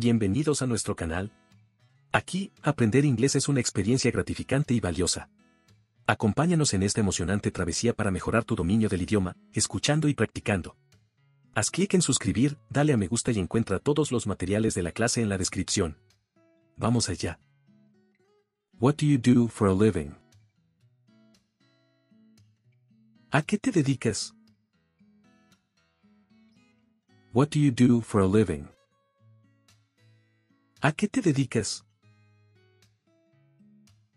Bienvenidos a nuestro canal. Aquí, aprender inglés es una experiencia gratificante y valiosa. Acompáñanos en esta emocionante travesía para mejorar tu dominio del idioma, escuchando y practicando. Haz clic en suscribir, dale a me gusta y encuentra todos los materiales de la clase en la descripción. Vamos allá. What do you do for a living? ¿A qué te dedicas? What do you do for a living? ¿A qué te dedicas?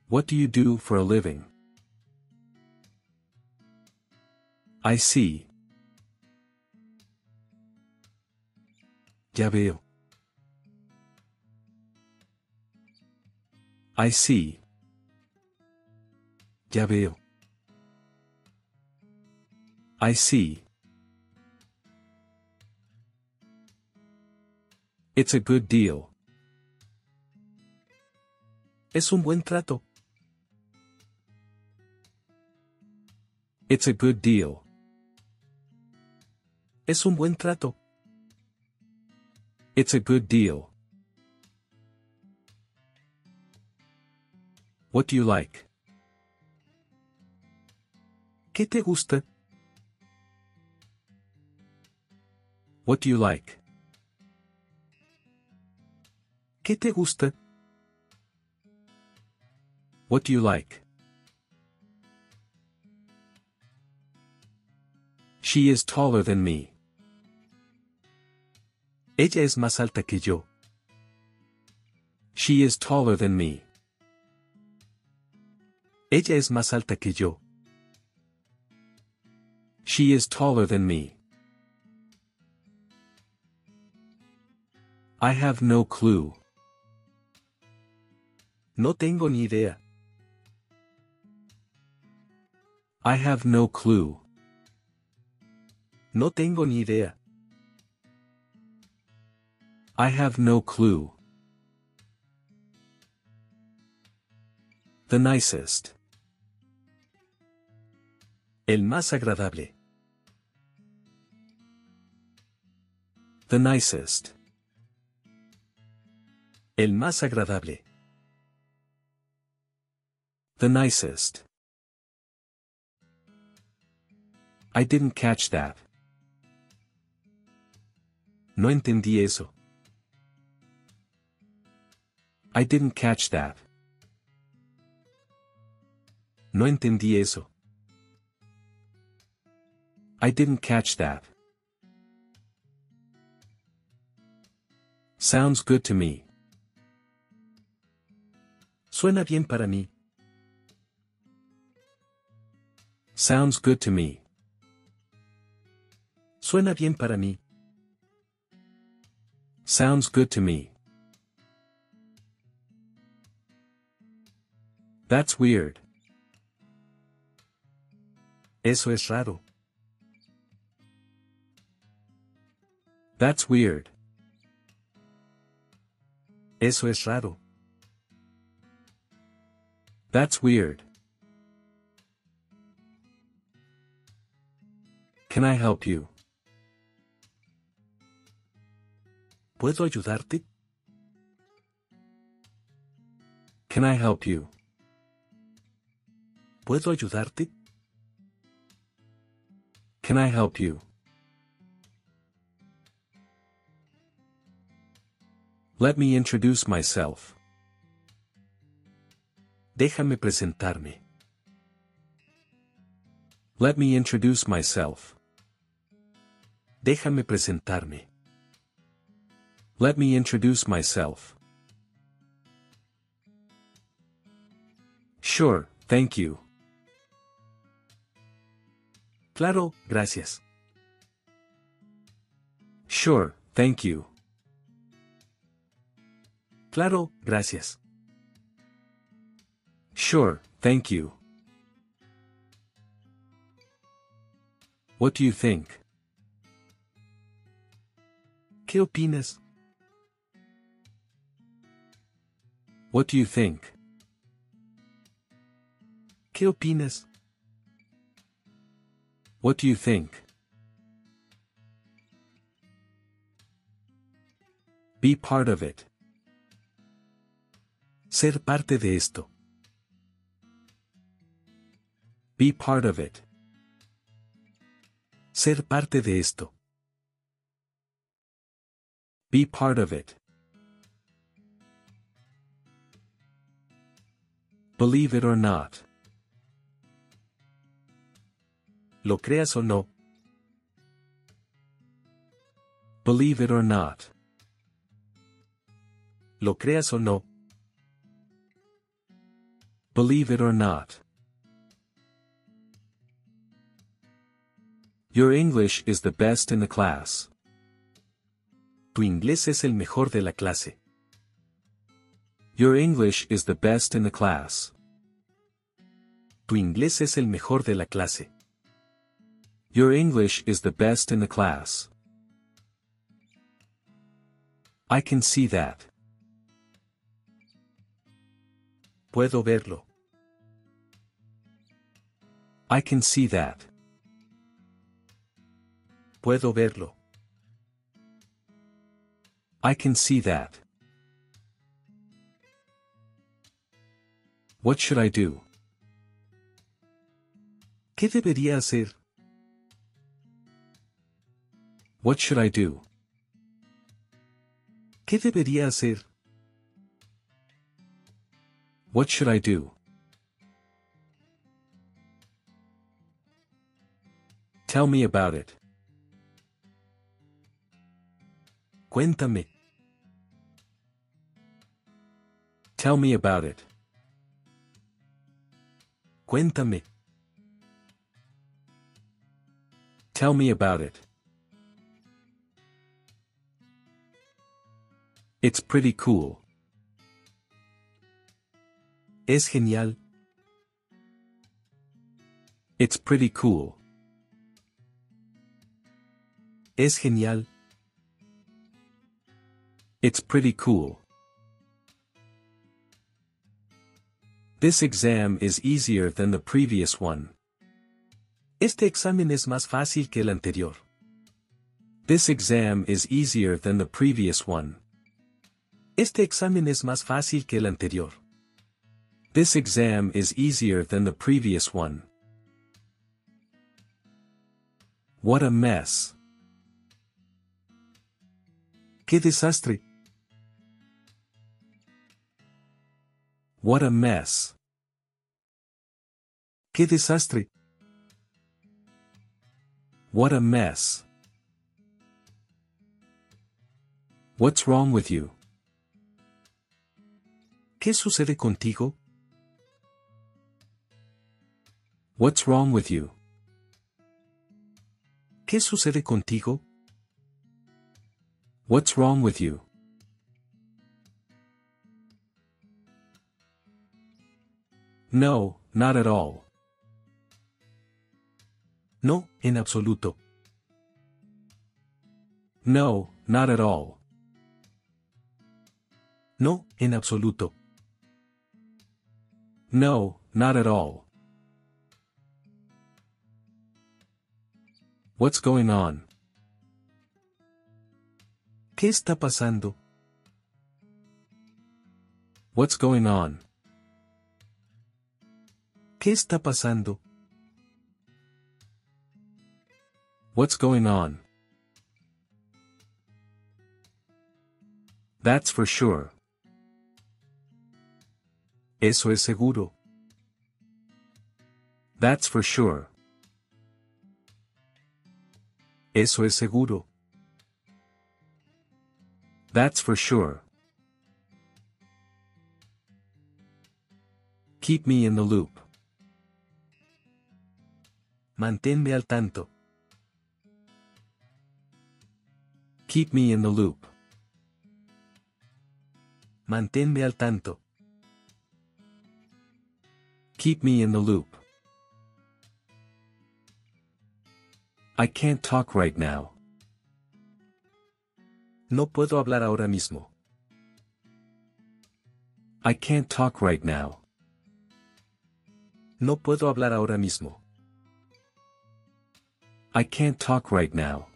What do you do for a living? I see. Ya veo. I see. Ya veo. I see. It's a good deal. Es un buen trato. It's a good deal. Es un buen trato. It's a good deal. What do you like? ¿Qué te gusta? What do you like? ¿Qué te gusta? What do you like? She is taller than me. Ella es más alta que yo. She is taller than me. Ella es más alta que yo. She is taller than me. I have no clue. No tengo ni idea. I have no clue. No tengo ni idea. I have no clue. The nicest. El más agradable. The nicest. El más agradable. The nicest. I didn't catch that. No entendí eso. I didn't catch that. No entendí eso. I didn't catch that. Sounds good to me. Suena bien para mí. Sounds good to me. Suena bien para mí. Sounds good to me. That's weird. Eso es raro. That's weird. Eso es raro. That's weird. Can I help you? ¿Puedo ayudarte? Can I help you? ¿Puedo ayudarte? Can I help you? Let me introduce myself. Déjame presentarme. Let me introduce myself. Déjame presentarme. Let me introduce myself. Sure, thank you. Claro, gracias. Sure, thank you. Claro, gracias. Sure, thank you. What do you think? ¿Qué opinas? What do you think? ¿Qué opinas? What do you think? Be part of it. Ser parte de esto. Be part of it. Ser parte de esto. Be part of it. Believe it or not. Lo creas o no. Believe it or not. Lo creas o no. Believe it or not. Your English is the best in the class. Tu inglés es el mejor de la clase. Your English is the best in the class. Tu inglés es el mejor de la clase. Your English is the best in the class. I can see that. Puedo verlo. I can see that. Puedo verlo. I can see that. What should I do? ¿Qué debería hacer? What should I do? ¿Qué debería hacer? What should I do? Tell me about it. Cuéntame. Tell me about it. Cuéntame. Tell me about it. It's pretty cool. Es genial. It's pretty cool. Es genial. It's pretty cool. This exam is easier than the previous one. Este examen es más fácil que el anterior. This exam is easier than the previous one. Este examen es más fácil que el anterior. This exam is easier than the previous one. What a mess. ¡Qué desastre! What a mess. ¡Qué desastre! What a mess. What's wrong with you? ¿Qué sucede contigo? What's wrong with you? ¿Qué sucede contigo? What's wrong with you? No, not at all. No, en absoluto. No, not at all. No, en absoluto. No, not at all. What's going on? ¿Qué está pasando? What's going on? ¿Qué está pasando? What's going on? That's for sure. Eso es seguro. That's for sure. Eso es seguro. That's for sure. Keep me in the loop. Manténme al tanto. Keep me in the loop. Manténme al tanto. Keep me in the loop. I can't talk right now. No puedo hablar ahora mismo. I can't talk right now. No puedo hablar ahora mismo. I can't talk right now.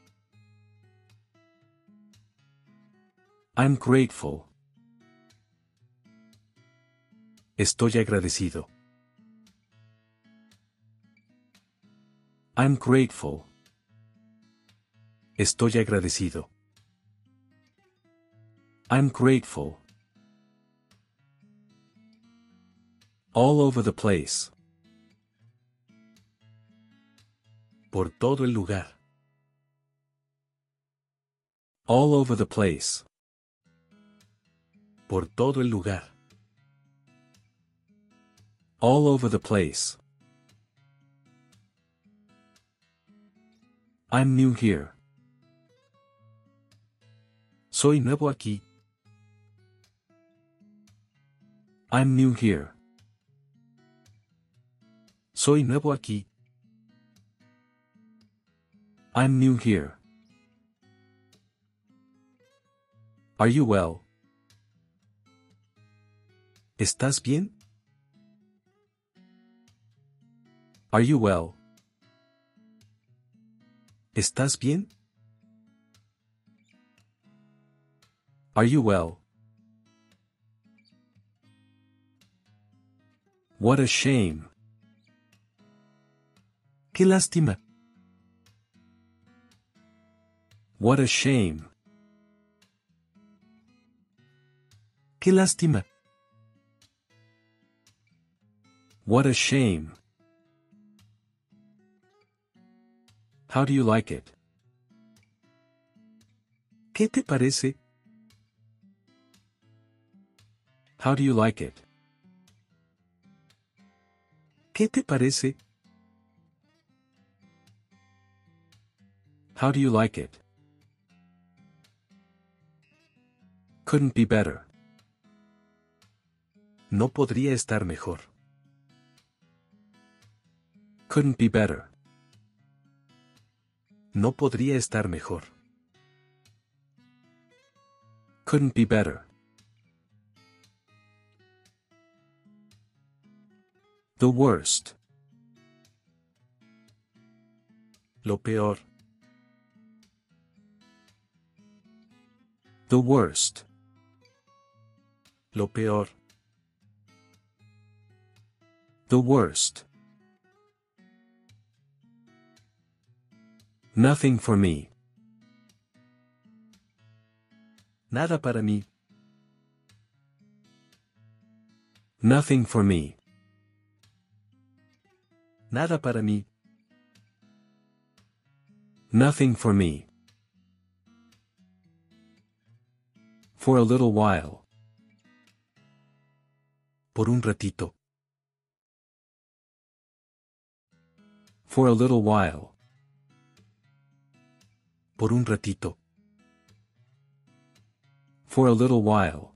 I'm grateful. Estoy agradecido. I'm grateful. Estoy agradecido. I'm grateful. All over the place. Por todo el lugar. All over the place. Por todo el lugar. All over the place. I'm new here. Soy nuevo aquí. I'm new here. Soy nuevo aquí. I'm new here. Are you well? ¿Estás bien? Are you well? ¿Estás bien? Are you well? What a shame. Qué lástima. What a shame. Qué lástima. What a shame. How do you like it? ¿Qué te parece? How do you like it? ¿Qué te parece? How do you like it? Couldn't be better. No podría estar mejor. Couldn't be better. No podría estar mejor. Couldn't be better. The worst. Lo peor. The worst. Lo peor. The worst. Nothing for me. Nada para mí. Nothing for me. Nada para mí. Nothing for me. For a little while. Por un ratito. For a little while. Por un ratito. For a little while.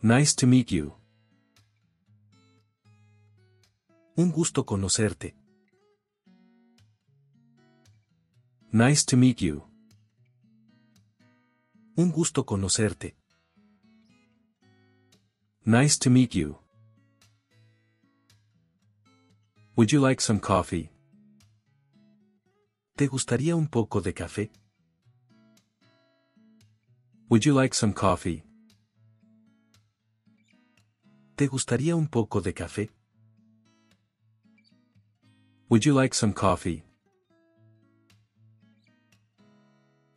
Nice to meet you. Un gusto conocerte. Nice to meet you. Un gusto conocerte. Nice to meet you. Would you like some coffee? ¿Te gustaría un poco de café? Would you like some coffee? ¿Te gustaría un poco de café? Would you like some coffee?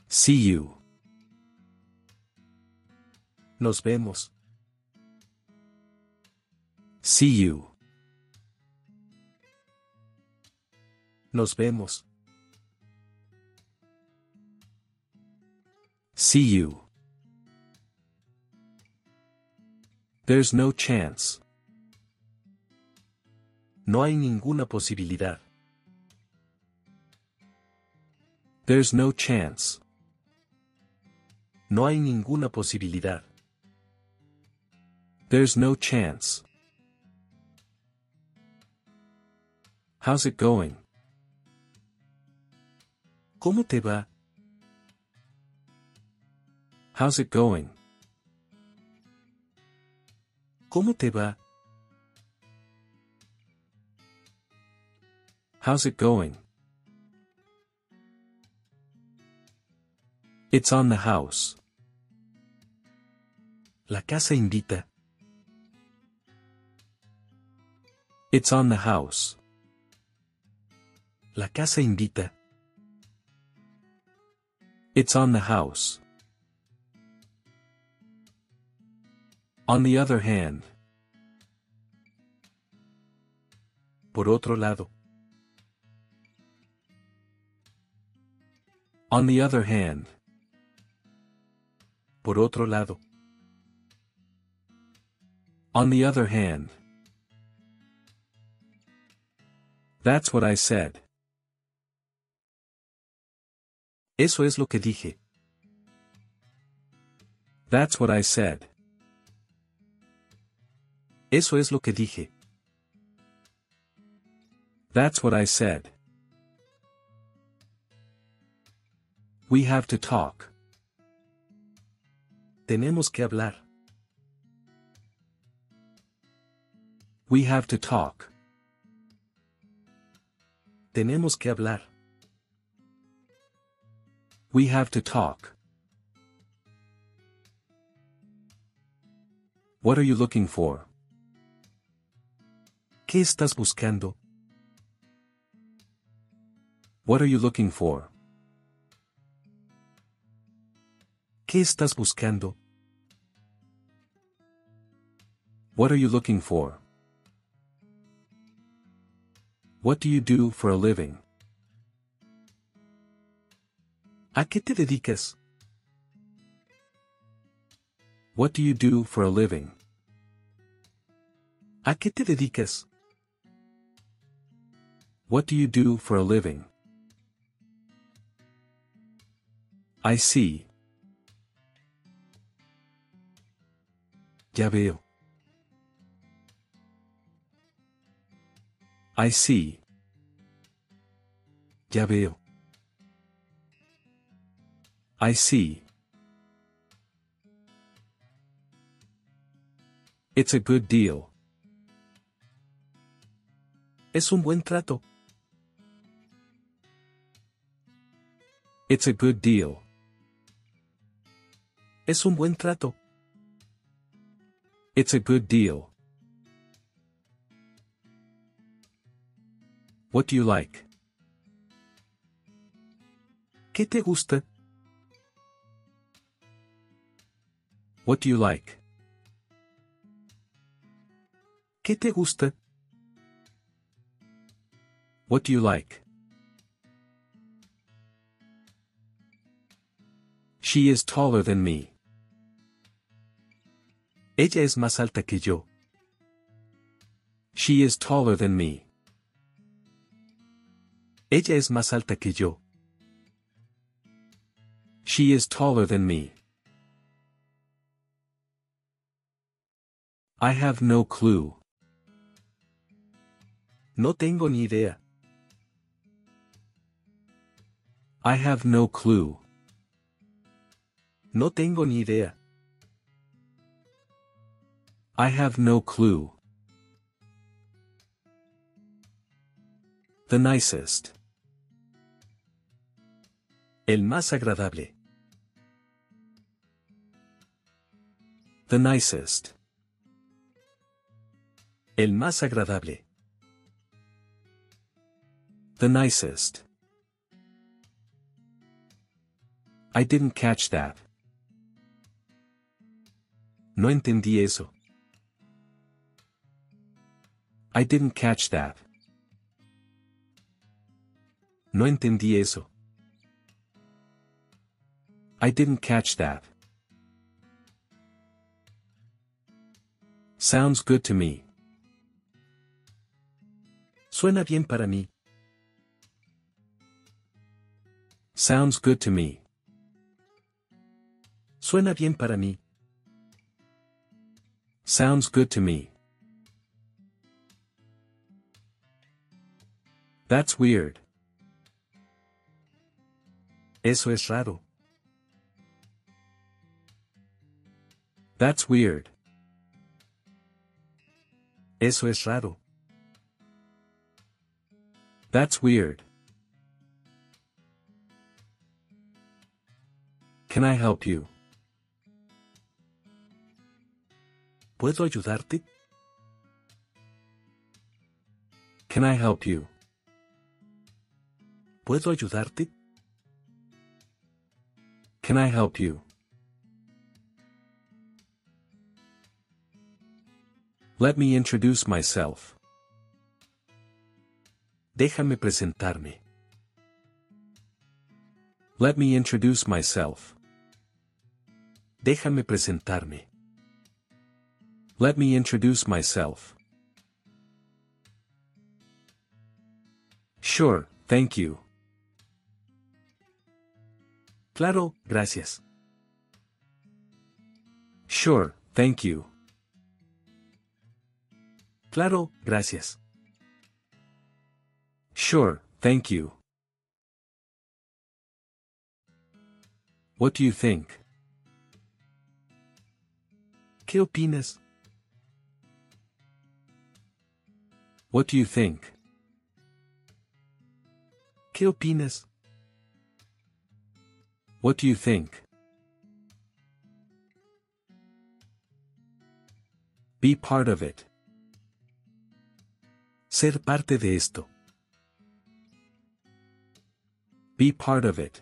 See you. Nos vemos. See you. Nos vemos. See you. There's no chance. No hay ninguna posibilidad. There's no chance. No hay ninguna posibilidad. There's no chance. How's it going? ¿Cómo te va? How's it going? ¿Cómo te va? How's it going? It's on the house. La casa invita. It's on the house. La casa invita. It's on the house. On the other hand. Por otro lado. On the other hand. Por otro lado. On the other hand. That's what I said. Eso es lo que dije. That's what I said. Eso es lo que dije. That's what I said. We have to talk. Tenemos que hablar. We have to talk. Tenemos que hablar. We have to talk. What are you looking for? ¿Qué estás buscando? What are you looking for? ¿Qué estás buscando? What are you looking for? What do you do for a living? ¿A qué te dedicas? What do you do for a living? ¿A qué te dedicas? What do you do for a living? I see. Ya veo. I see. Ya veo. I see. It's a good deal. Es un buen trato. It's a good deal. Es un buen trato. It's a good deal. What do you like? ¿Qué te gusta? What do you like? ¿Qué te gusta? What do you like? She is taller than me. Ella es más alta que yo. She is taller than me. Ella es más alta que yo. She is taller than me. I have no clue. No tengo ni idea. I have no clue. No tengo ni idea. I have no clue. The nicest. El más agradable. The nicest. El más agradable. The nicest. I didn't catch that. No entendí eso. I didn't catch that. No entendí eso. I didn't catch that. Sounds good to me. Suena bien para mí. Sounds good to me. Suena bien para mí. Sounds good to me. That's weird. Eso es raro. That's weird. Eso es raro. That's weird. Can I help you? ¿Puedo ayudarte? Can I help you? ¿Puedo ayudarte? Can I help you? Let me introduce myself. Déjame presentarme. Let me introduce myself. Déjame presentarme. Let me introduce myself. Sure, thank you. Claro, gracias. Sure, thank you. Claro, gracias. Sure, thank you. What do you think? ¿Qué opinas? What do you think? ¿Qué opinas? What do you think? Be part of it. Ser parte de esto. Be part of it.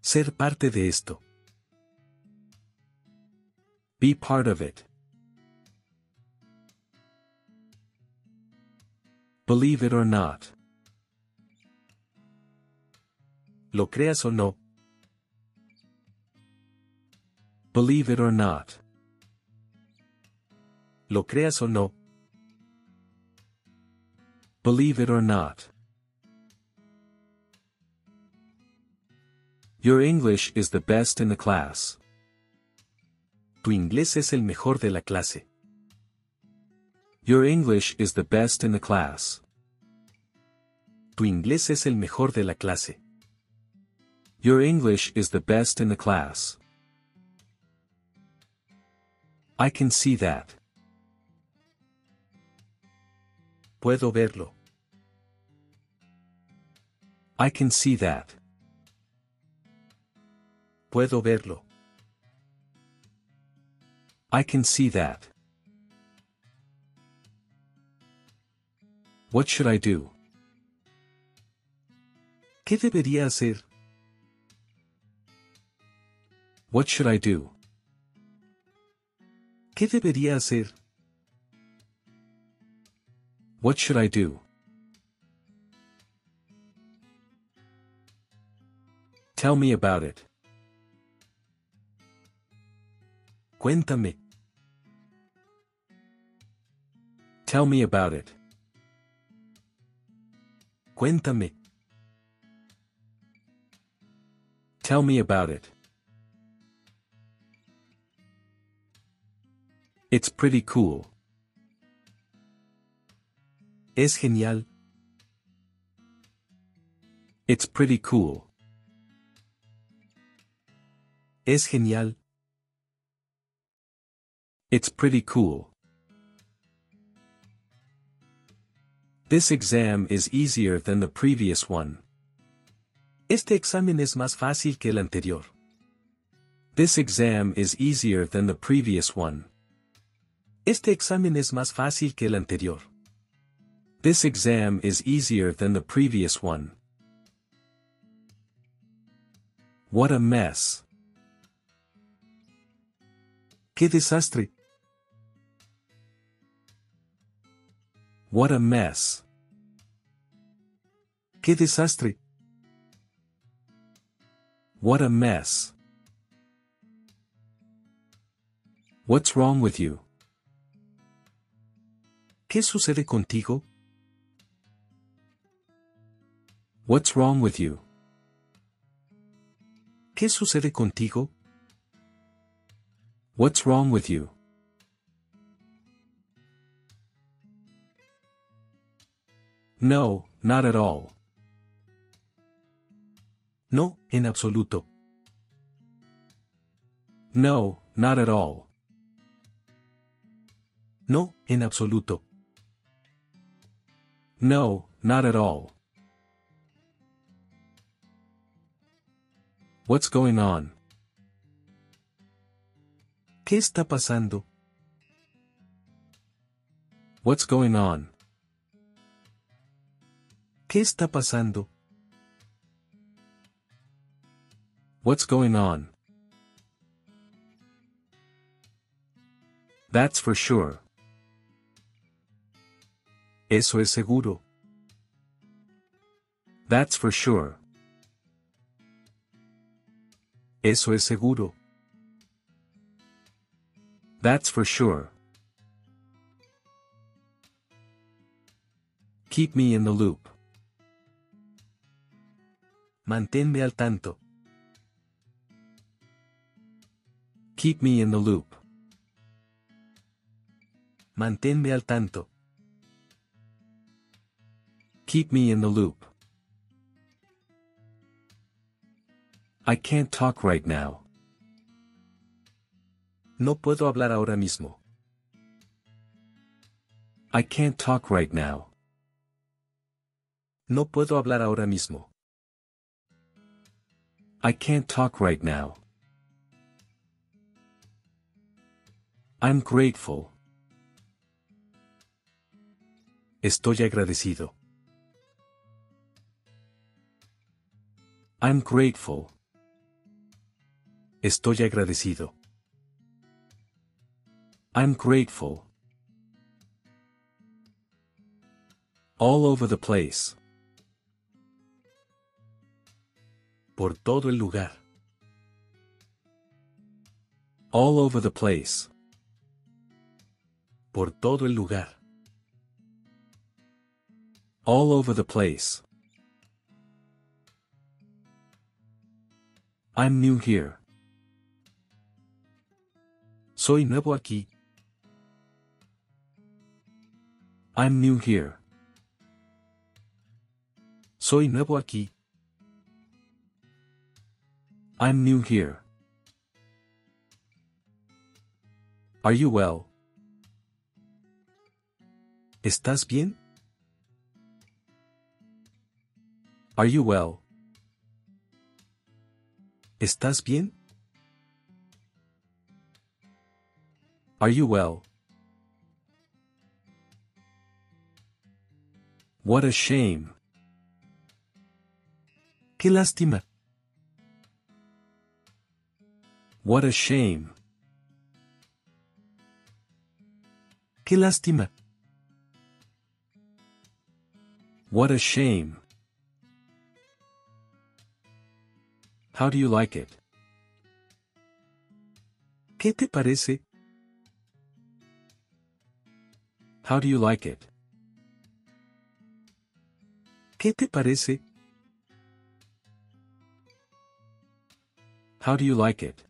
Ser parte de esto. Be part of it. Believe it or not. Lo creas o no. Believe it or not. Lo creas o no. Believe it or not. Your English is the best in the class. Tu inglés es el mejor de la clase. Your English is the best in the class. Tu inglés es el mejor de la clase. Your English is the best in the class. I can see that. Puedo verlo. I can see that. Puedo verlo. I can see that. What should I do? ¿Qué debería hacer? What should I do? ¿Qué debería hacer? What should I do? Tell me about it. Cuéntame. Tell me about it. Cuéntame. Tell me about it. It's pretty cool. Es genial. It's pretty cool. Es genial. It's pretty cool. This exam is easier than the previous one. Este examen es más fácil que el anterior. This exam is easier than the previous one. Este examen es más fácil que el anterior. This exam is easier than the previous one. What a mess. ¡Qué desastre! What a mess. ¡Qué desastre! What a mess. What's wrong with you? ¿Qué sucede contigo? What's wrong with you? ¿Qué sucede contigo? What's wrong with you? No, not at all. No, en absoluto. No, not at all. No, en absoluto. No, not at all. What's going on? ¿Qué está pasando? What's going on? ¿Qué está pasando? What's going on? That's for sure. Eso es seguro. That's for sure. Eso es seguro. That's for sure. Keep me in the loop. Manténme al tanto. Keep me in the loop. Manténme al tanto. Keep me in the loop. I can't talk right now. No puedo hablar ahora mismo. I can't talk right now. No puedo hablar ahora mismo. I can't talk right now. I'm grateful. Estoy agradecido. I'm grateful. Estoy agradecido. I'm grateful. All over the place. Por todo el lugar. All over the place. Por todo el lugar. All over the place. I'm new here. Soy nuevo aquí. I'm new here. Soy nuevo aquí. I'm new here. Are you well? ¿Estás bien? Are you well? ¿Estás bien? Are you well? What a shame. Qué lástima. What a shame. Qué lástima. What a shame. How do you like it? ¿Qué te parece? How do you like it? ¿Qué te parece? How do you like it?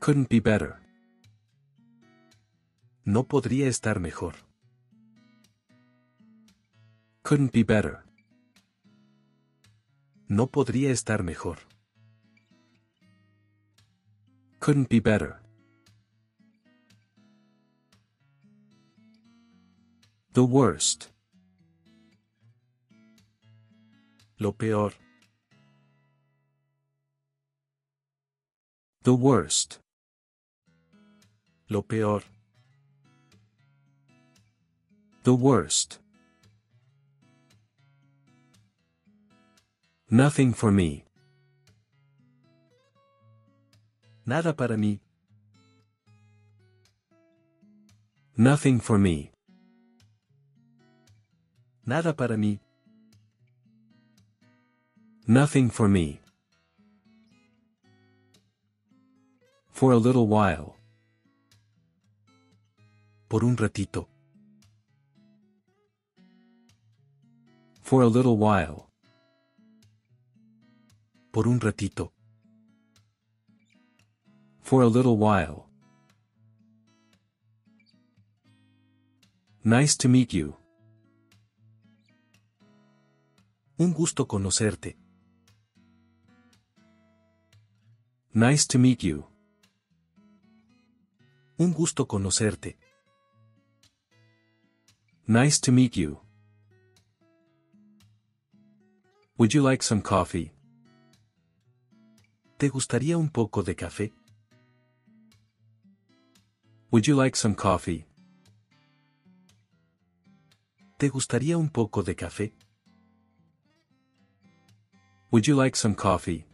Couldn't be better. No podría estar mejor. Couldn't be better. No podría estar mejor. Couldn't be better. The worst. Lo peor. The worst. Lo peor. The worst. Nothing for me. Nada para mí. Nothing for me. Nada para mí. Nothing for me. For a little while. Por un ratito. For a little while. Por un ratito. For a little while. Nice to meet you. Un gusto conocerte. Nice to meet you. Un gusto conocerte. Nice to meet you. Would you like some coffee? ¿Te gustaría un poco de café? Would you like some coffee? ¿Te gustaría un poco de café? Would you like some coffee?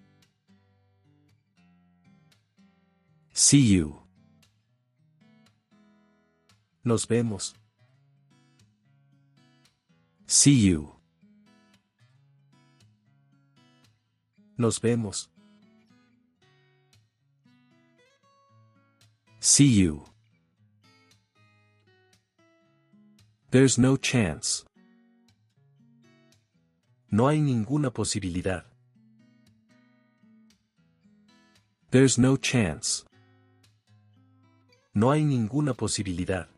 See you. Nos vemos. See you. Nos vemos. See you. There's no chance. No hay ninguna posibilidad. There's no chance. No hay ninguna posibilidad.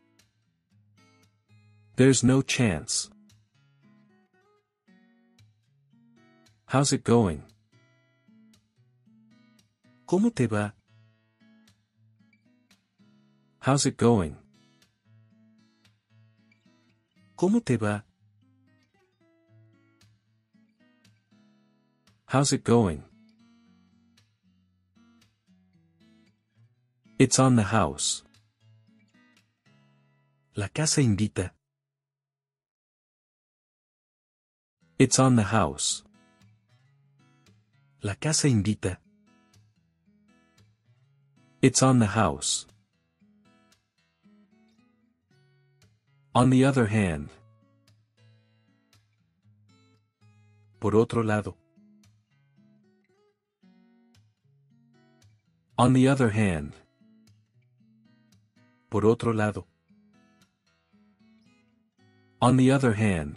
There's no chance. How's it going? ¿Cómo te va? How's it going? ¿Cómo te va? How's it going? It's on the house. La casa invita. It's on the house. La casa invita. It's on the house. On the other hand. Por otro lado. On the other hand. Por otro lado. On the other hand.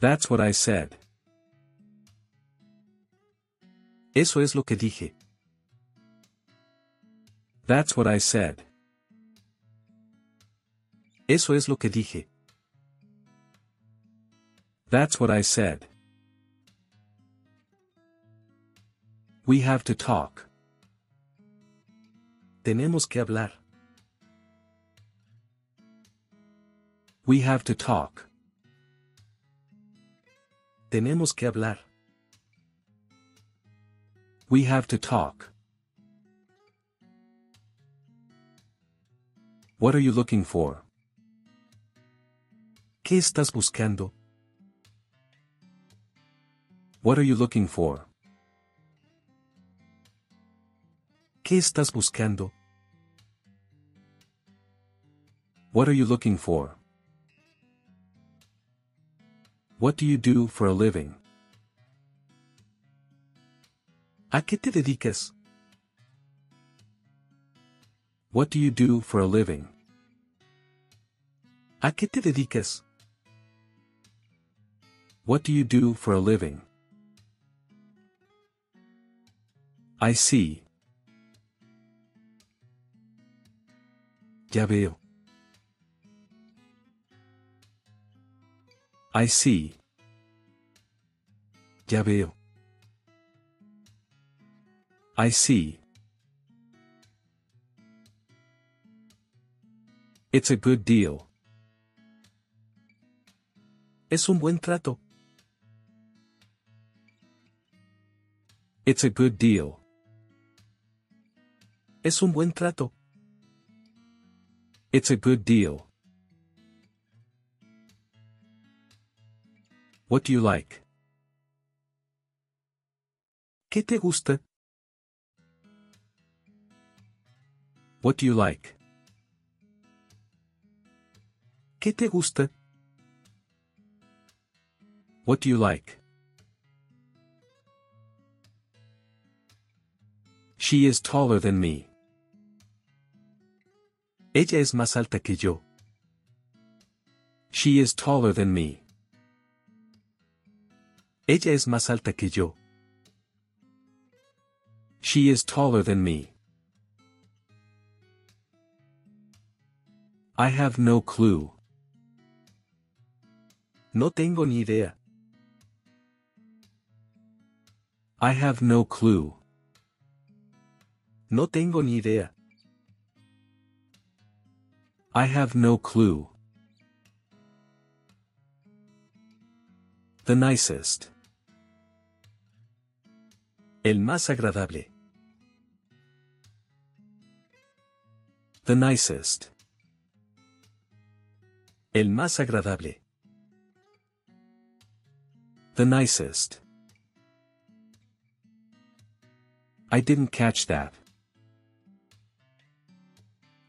That's what I said. Eso es lo que dije. That's what I said. Eso es lo que dije. That's what I said. We have to talk. Tenemos que hablar. We have to talk. Tenemos que hablar. We have to talk. What are you looking for? ¿Qué estás buscando? What are you looking for? ¿Qué estás buscando? What are you looking for? What do you do for a living? ¿A qué te dedicas? What do you do for a living? ¿A qué te dedicas? What do you do for a living? I see. Ya veo. I see. Ya veo. I see. It's a good deal. Es un buen trato. It's a good deal. Es un buen trato. It's a good deal. What do you like? ¿Qué te gusta? What do you like? ¿Qué te gusta? What do you like? She is taller than me. Ella es más alta que yo. She is taller than me. Ella es más alta que yo. She is taller than me. I have no clue. No tengo ni idea. I have no clue. No tengo ni idea. I have no clue. The nicest. El más agradable. The nicest. El más agradable. The nicest. I didn't catch that.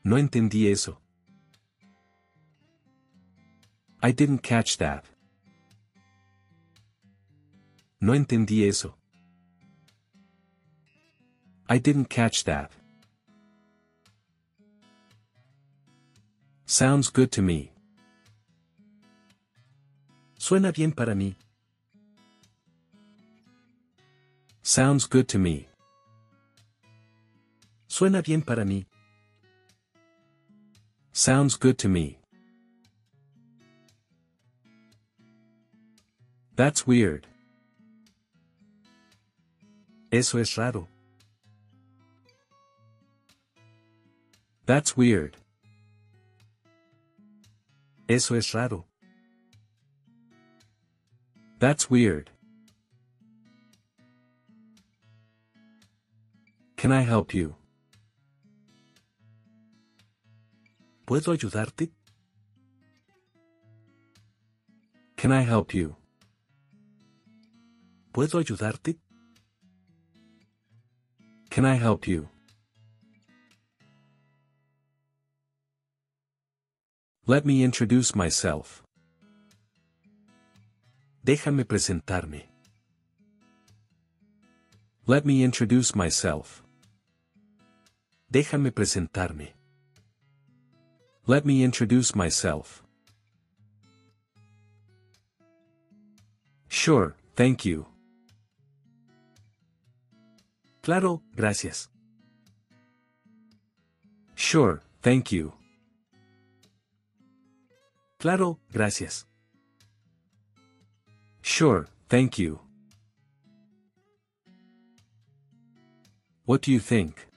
No entendí eso. I didn't catch that. No entendí eso. I didn't catch that. Sounds good to me. Suena bien para mí. Sounds good to me. Suena bien para mí. Sounds good to me. That's weird. Eso es raro. That's weird. Eso es raro. That's weird. Can I help you? ¿Puedo ayudarte? Can I help you? ¿Puedo ayudarte? Can I help you? Let me introduce myself. Déjame presentarme. Let me introduce myself. Déjame presentarme. Let me introduce myself. Sure, thank you. Claro, gracias. Sure, thank you. Claro, gracias. Sure, thank you. What do you think?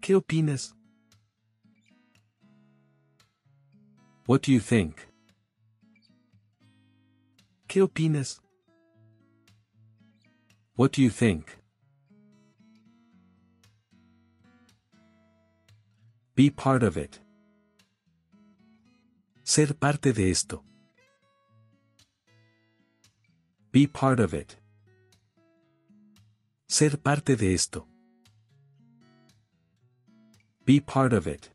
¿Qué opinas? What do you think? ¿Qué opinas? What do you think? Be part of it. Ser parte de esto. Be part of it. Ser parte de esto. Be part of it.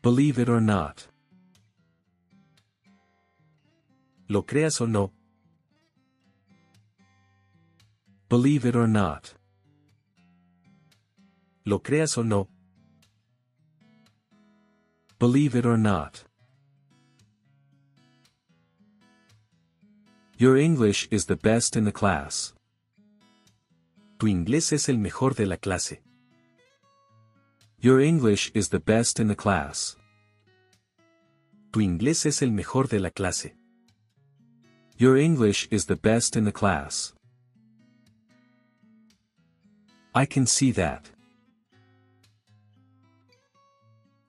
Believe it or not. Lo creas o no. Believe it or not. Lo creas o no. Believe it or not. Your English is the best in the class. Tu inglés es el mejor de la clase. Your English is the best in the class. Tu inglés es el mejor de la clase. Your English is the best in the class. I can see that.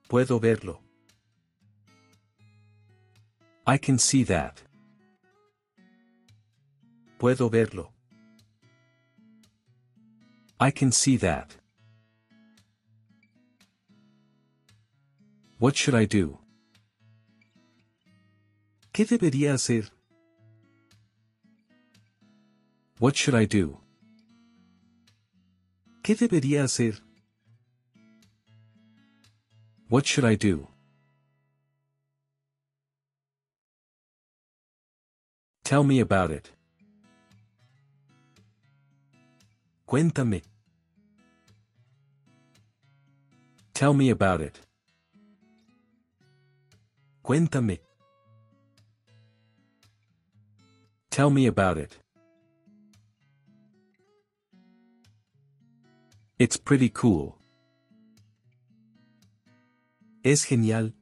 Puedo verlo. I can see that. Puedo verlo. I can see that. What should I do? ¿Qué debería hacer? What should I do? ¿Qué debería hacer? What should I do? Tell me about it. Cuéntame. Tell me about it. Cuéntame. Tell me about it. It's pretty cool. Es genial.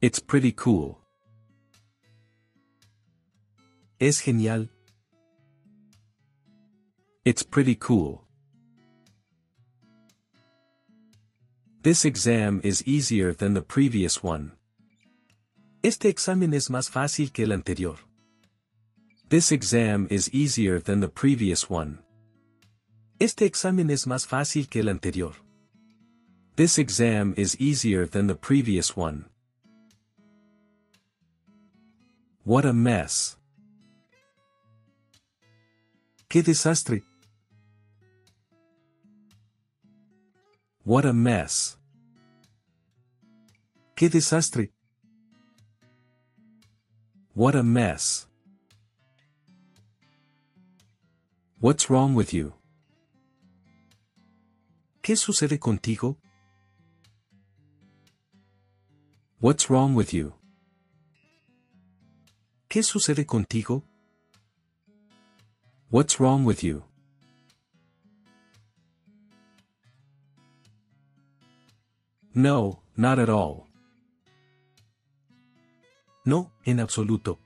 It's pretty cool. Es genial. It's pretty cool. This exam is easier than the previous one. Este examen es más fácil que el anterior. This exam is easier than the previous one. Este examen es más fácil que el anterior. This exam is easier than the previous one. What a mess. ¡Qué desastre! What a mess. ¡Qué desastre! What a mess. What's wrong with you? ¿Qué sucede contigo? What's wrong with you? ¿Qué sucede contigo? What's wrong with you? No, not at all. No, en absoluto.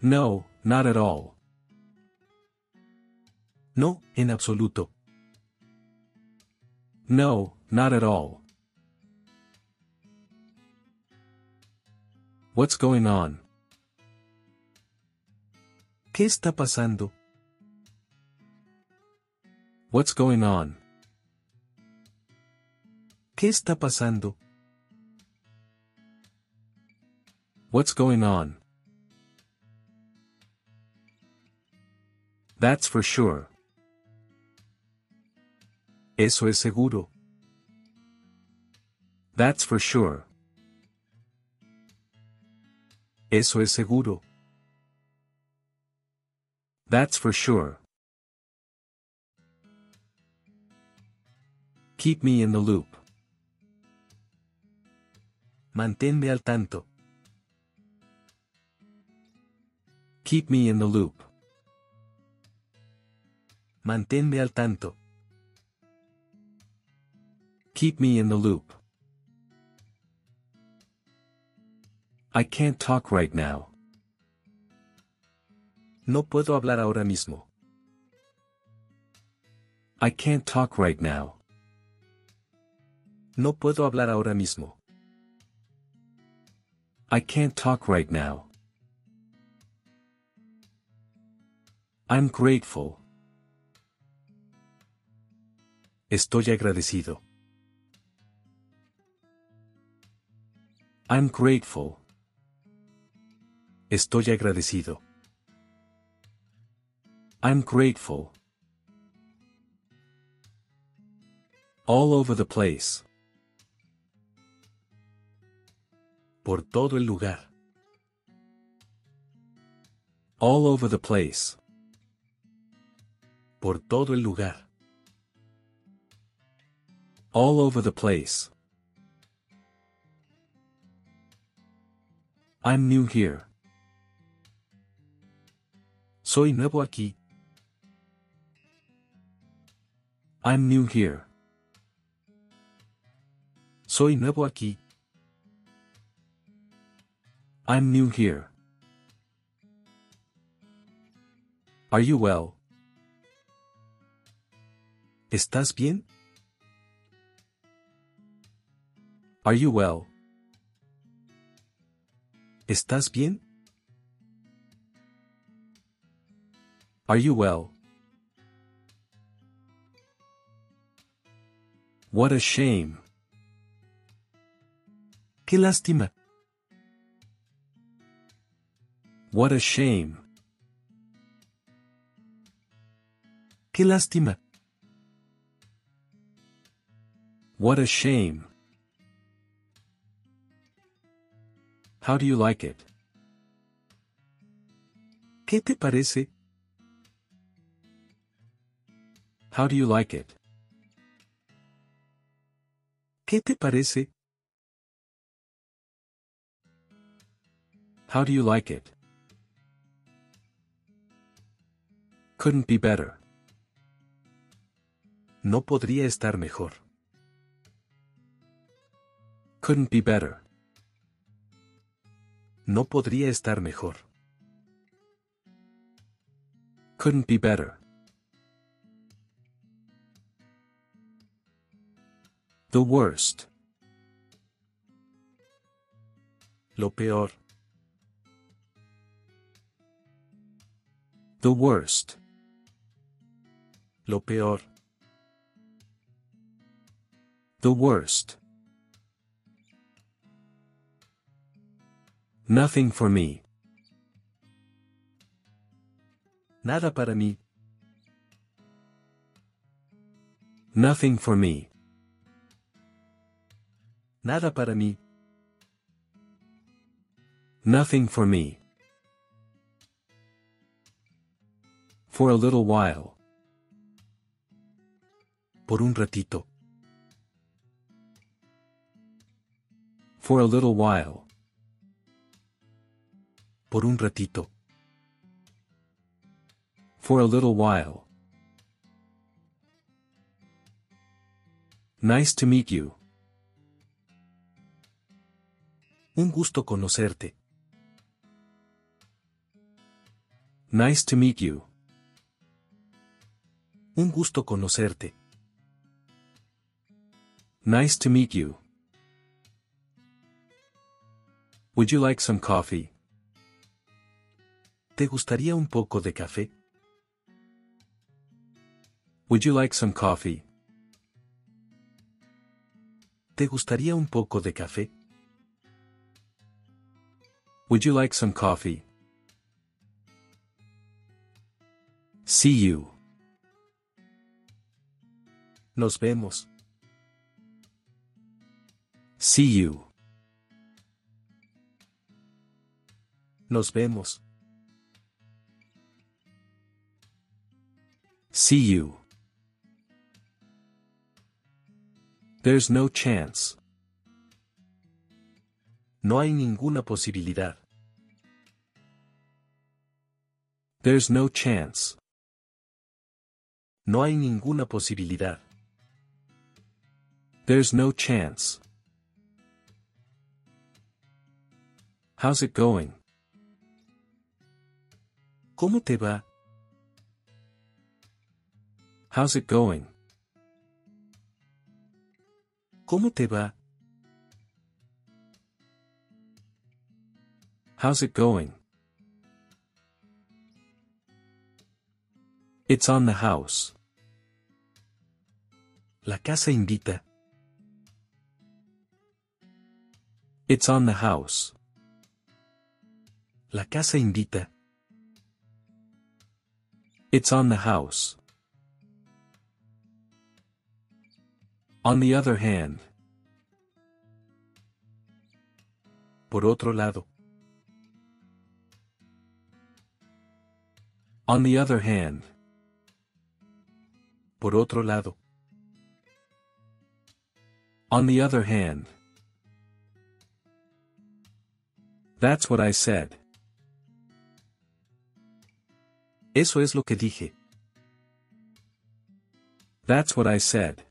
No, not at all. No, en absoluto. No, not at all. What's going on? ¿Qué está pasando? What's going on? ¿Qué está pasando? What's going on? That's for sure. Eso es seguro. That's for sure. Eso es seguro. That's for sure. Keep me in the loop. Manténme al tanto. Keep me in the loop. Manténme al tanto. Keep me in the loop. I can't talk right now. No puedo hablar ahora mismo. I can't talk right now. No puedo hablar ahora mismo. I can't talk right now. I'm grateful. Estoy agradecido. I'm grateful. Estoy agradecido. I'm grateful. All over the place. Por todo el lugar. All over the place. Por todo el lugar. All over the place. I'm new here. Soy nuevo aquí. I'm new here. Soy nuevo aquí. I'm new here. Are you well? ¿Estás bien? Are you well? ¿Estás bien? Are you well? What a shame. Qué lástima. What a shame. Qué lástima. What a shame. How do you like it? ¿Qué te parece? How do you like it? ¿Qué te parece? How do you like it? Couldn't be better. No podría estar mejor. Couldn't be better. No podría estar mejor. Couldn't be better. The worst. Lo peor. The worst. Lo peor. The worst. Nothing for me. Nada para mí. Nothing for me. Nada para mí. Nothing for me. For a little while. Por un ratito. For a little while. Por un ratito. For a little while. Nice to meet you. Un gusto conocerte. Nice to meet you. Un gusto conocerte. Nice to meet you. Would you like some coffee? ¿Te gustaría un poco de café? Would you like some coffee? ¿Te gustaría un poco de café? Would you like some coffee? See you. Nos vemos. See you. Nos vemos. See you. There's no chance. No hay ninguna posibilidad. There's no chance. No hay ninguna posibilidad. There's no chance. How's it going? ¿Cómo te va? How's it going? ¿Cómo te va? How's it going? It's on the house. La casa invita. It's on the house. La casa invita. It's on the house. On the other hand. Por otro lado. On the other hand. Por otro lado. On the other hand. That's what I said. Eso es lo que dije. That's what I said.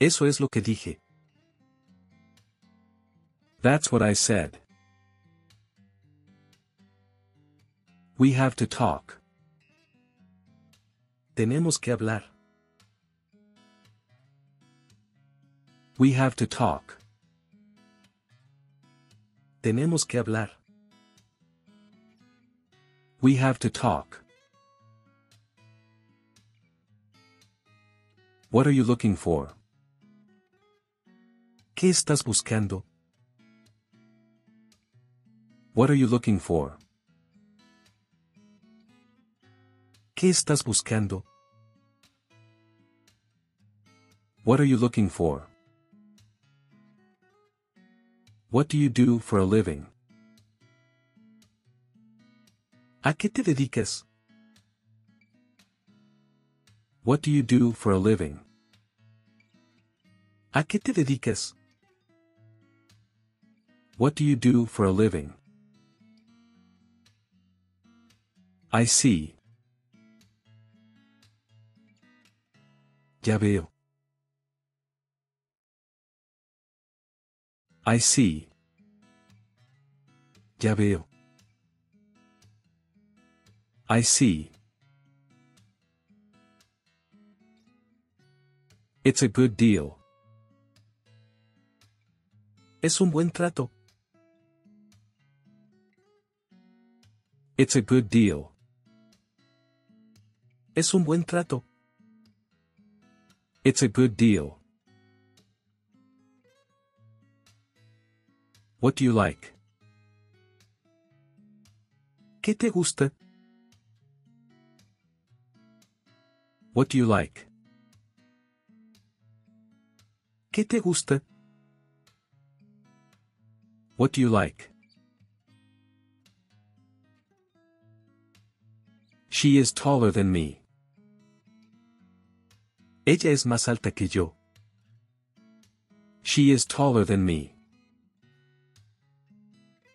Eso es lo que dije. That's what I said. We have to talk. Tenemos que hablar. We have to talk. Tenemos que hablar. We have to talk. What are you looking for? ¿Qué estás buscando? What are you looking for? ¿Qué estás buscando? What are you looking for? What do you do for a living? ¿A qué te dedicas? What do you do for a living? ¿A qué te dedicas? What do you do for a living? I see. Ya veo. I see. Ya veo. I see. It's a good deal. Es un buen trato. It's a good deal. Es un buen trato. It's a good deal. What do you like? ¿Qué te gusta? What do you like? ¿Qué te gusta? What do you like? She is taller than me. Ella es más alta que yo. She is taller than me.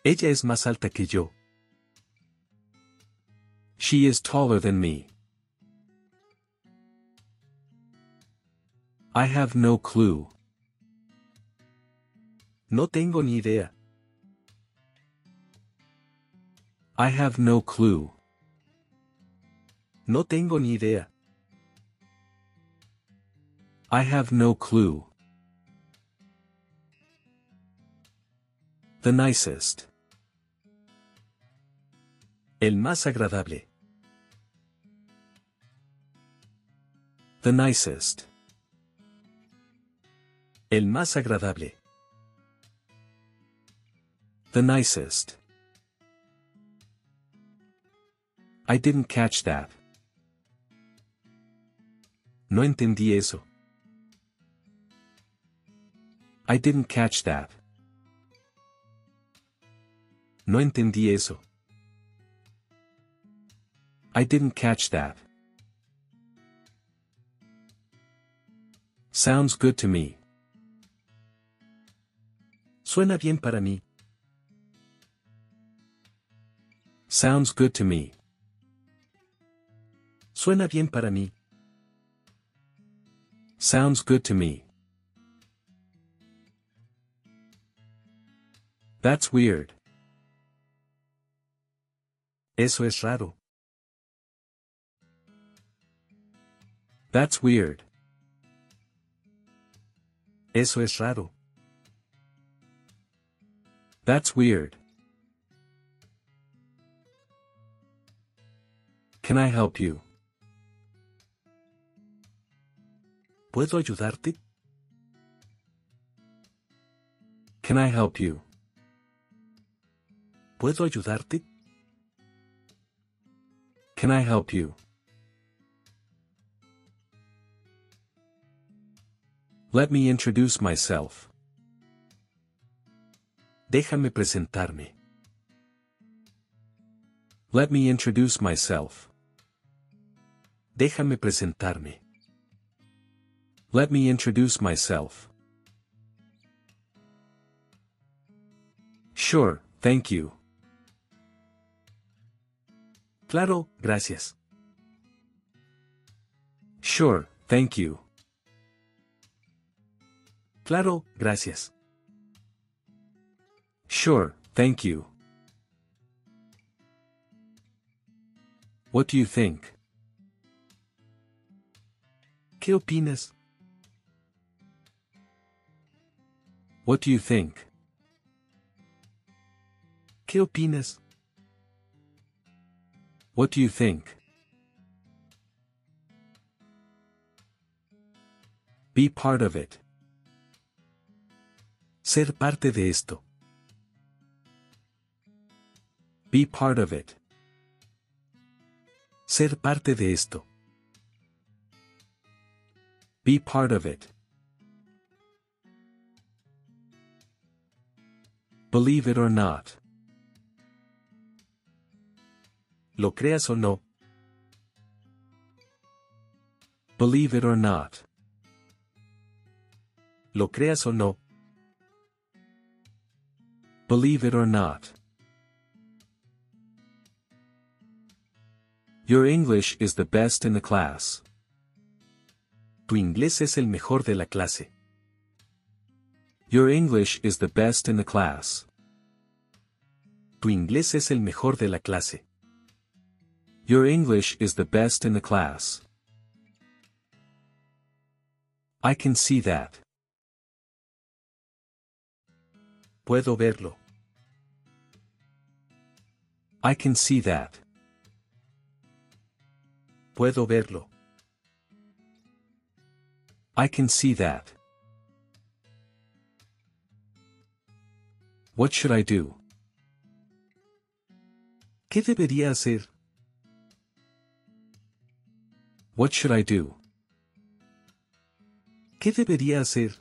Ella es más alta que yo. She is taller than me. I have no clue. No tengo ni idea. I have no clue. No tengo ni idea. I have no clue. The nicest. El más agradable. The nicest. El más agradable. The nicest. I didn't catch that. No entendí eso. I didn't catch that. No entendí eso. I didn't catch that. Sounds good to me. Suena bien para mí. Sounds good to me. Suena bien para mí. Sounds good to me. That's weird. Eso es raro. That's weird. Eso es raro. That's weird. Can I help you? ¿Puedo ayudarte? Can I help you? ¿Puedo ayudarte? Can I help you? Let me introduce myself. Déjame presentarme. Let me introduce myself. Déjame presentarme. Let me introduce myself. Sure, thank you. Claro, gracias. Sure, thank you. Claro, gracias. Sure, thank you. What do you think? ¿Qué opinas? What do you think? ¿Qué opinas? What do you think? Be part of it. Ser parte de esto. Be part of it. Ser parte de esto. Be part of it. Believe it or not. Lo creas o no. Believe it or not. Lo creas o no. Believe it or not. Your English is the best in the class. Tu inglés es el mejor de la clase. Your English is the best in the class. Tu inglés es el mejor de la clase. Your English is the best in the class. I can see that. Puedo verlo. I can see that. Puedo verlo. I can see that. What should I do? ¿Qué debería hacer? What should I do? ¿Qué debería hacer?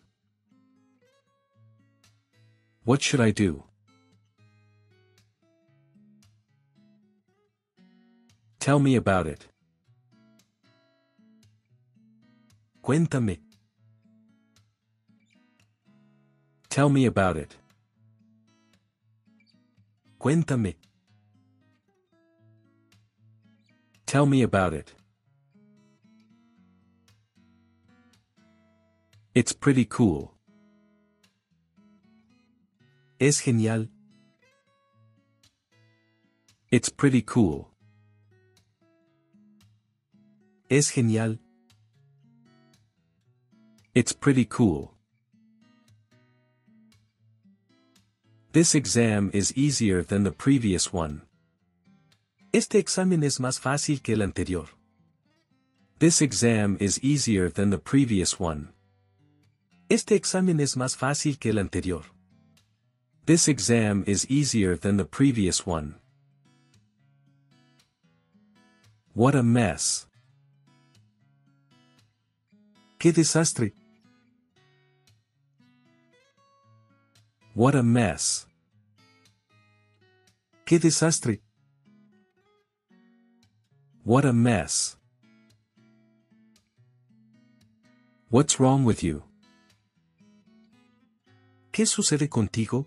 What should I do? Tell me about it. Cuéntame. Tell me about it. Cuéntame. Tell me about it. It's pretty cool. Es genial. It's pretty cool. Es genial. It's pretty cool. This exam is easier than the previous one. Este examen es más fácil que el anterior. This exam is easier than the previous one. Este examen es más fácil que el anterior. This exam is easier than the previous one. What a mess. ¡Qué desastre! What a mess. ¡Qué desastre! What a mess. What's wrong with you? ¿Qué sucede contigo?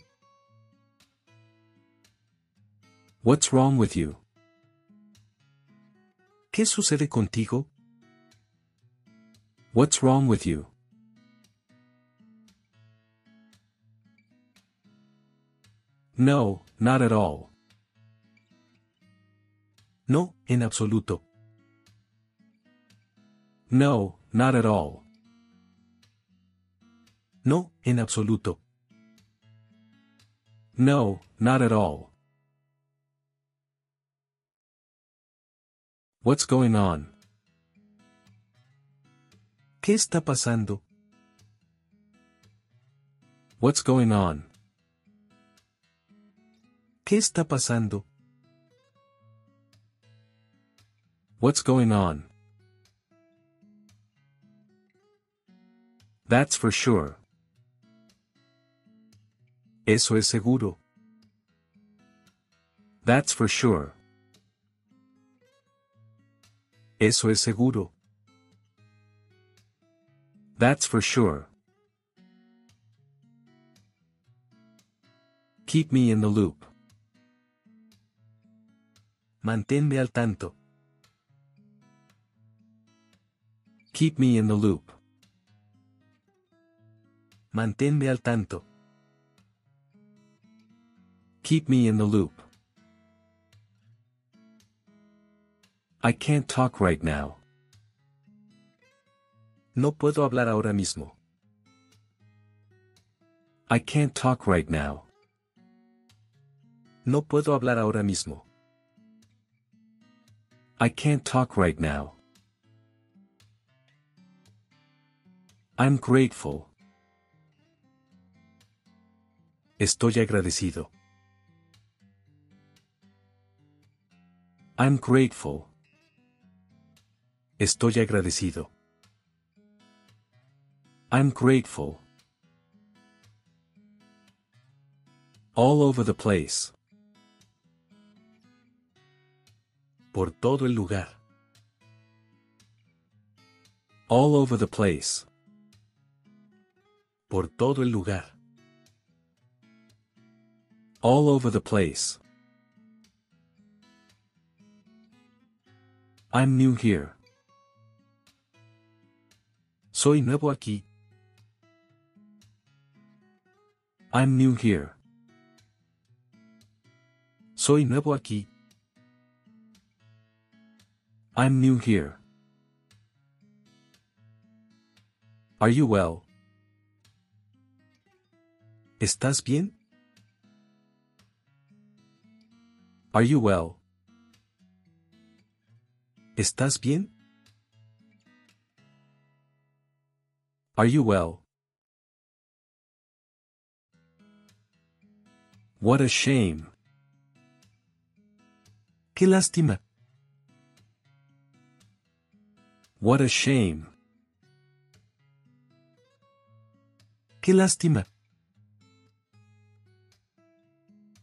What's wrong with you? ¿Qué sucede contigo? What's wrong with you? No, not at all. No, en absoluto. No, not at all. No, en absoluto. No, not at all. What's going on? ¿Qué está pasando? What's going on? ¿Qué está pasando? What's going on? That's for sure. Eso es seguro. That's for sure. Eso es seguro. That's for sure. Keep me in the loop. Manténme al tanto. Keep me in the loop. Manténme al tanto. Keep me in the loop. I can't talk right now. No puedo hablar ahora mismo. I can't talk right now. No puedo hablar ahora mismo. I can't talk right now. I'm grateful. Estoy agradecido. I'm grateful. Estoy agradecido. I'm grateful. All over the place. Por todo el lugar. All over the place. Por todo el lugar. All over the place. I'm new here. Soy nuevo aquí. I'm new here. Soy nuevo aquí. I'm new here. Are you well? ¿Estás bien? Are you well? ¿Estás bien? Are you well? What a shame. Qué lástima. What a shame. Qué lástima.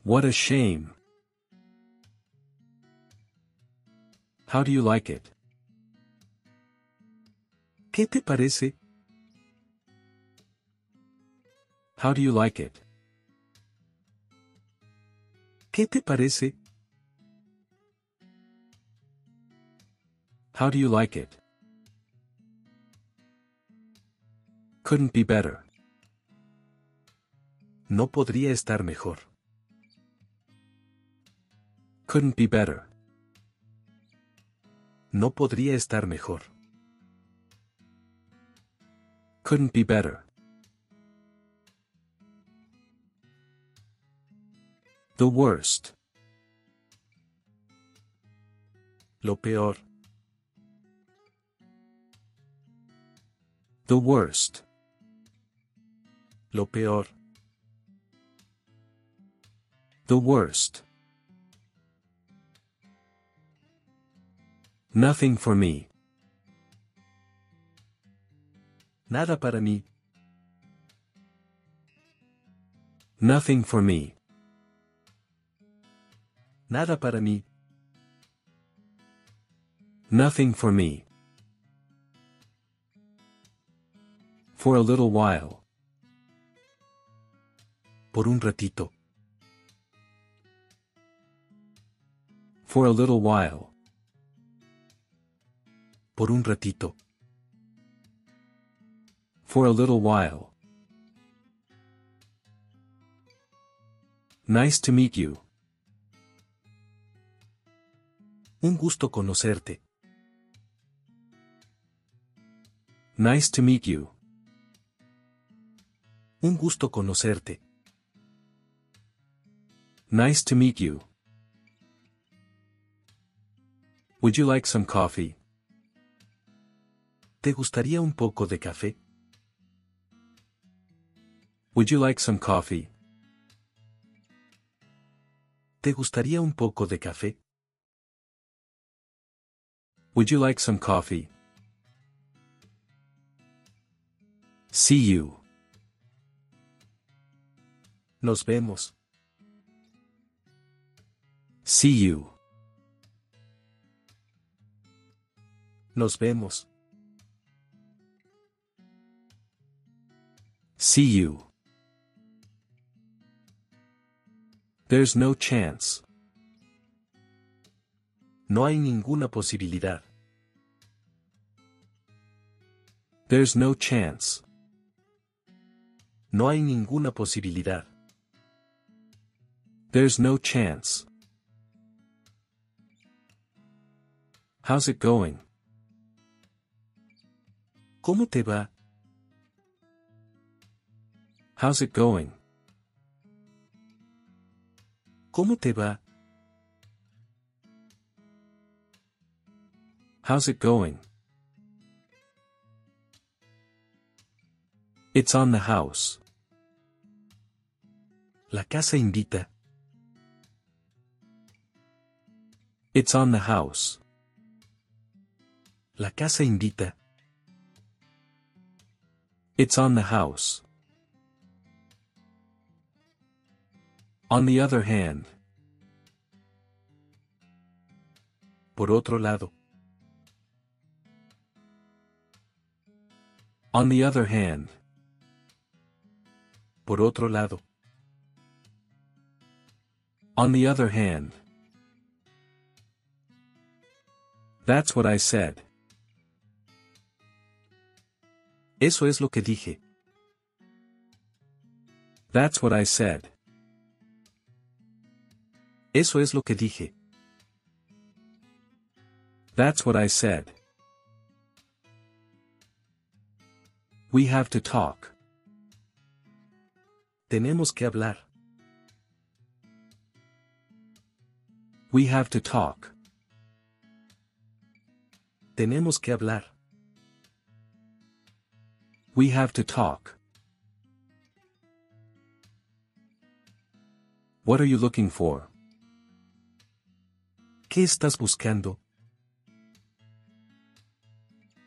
What a shame. How do you like it? ¿Qué te parece? How do you like it? ¿Qué te parece? How do you like it? Couldn't be better. No podría estar mejor. Couldn't be better. No podría estar mejor. Couldn't be better. The worst. Lo peor. The worst. Lo peor. The worst. Nothing for me. Nada para mí. Nothing for me. Nada para mí. Nothing for me. For a little while. Por un ratito. For a little while. Por un ratito. For a little while. Nice to meet you. Un gusto conocerte. Nice to meet you. Un gusto conocerte. Nice to meet you. Would you like some coffee? ¿Te gustaría un poco de café? Would you like some coffee? ¿Te gustaría un poco de café? Would you like some coffee? See you. Nos vemos. See you. Nos vemos. See you. There's no chance. No hay ninguna posibilidad. There's no chance. No hay ninguna posibilidad. There's no chance. How's it going? ¿Cómo te va? How's it going? ¿Cómo te va? How's it going? It's on the house. La casa invita. It's on the house. La casa invita. It's on the house. On the other hand. Por otro lado. On the other hand. Por otro lado. On the other hand. That's what I said. Eso es lo que dije. That's what I said. Eso es lo que dije. That's what I said. We have to talk. Tenemos que hablar. We have to talk. Tenemos que hablar. We have to talk. What are you looking for? ¿Qué estás buscando?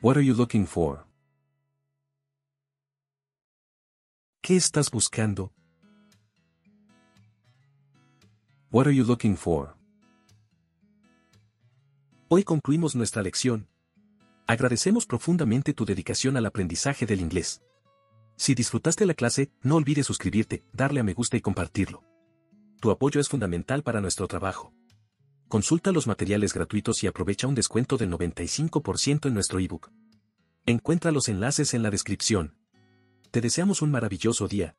What are you looking for? ¿Qué estás buscando? What are you looking for? Hoy concluimos nuestra lección. Agradecemos profundamente tu dedicación al aprendizaje del inglés. Si disfrutaste la clase, no olvides suscribirte, darle a me gusta y compartirlo. Tu apoyo es fundamental para nuestro trabajo. Consulta los materiales gratuitos y aprovecha un descuento del 95% en nuestro ebook. Encuentra los enlaces en la descripción. Te deseamos un maravilloso día,